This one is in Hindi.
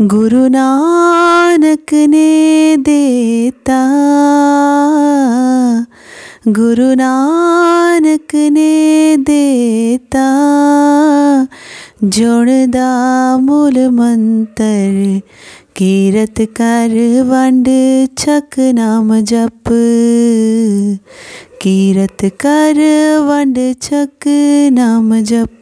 गुरु नानक ने देता। गुरु नानक ने देता। जुड़दा मूल मंत्र, कीरत कर वंड छक नाम जप। कीरत कर वंड छक नाम जप।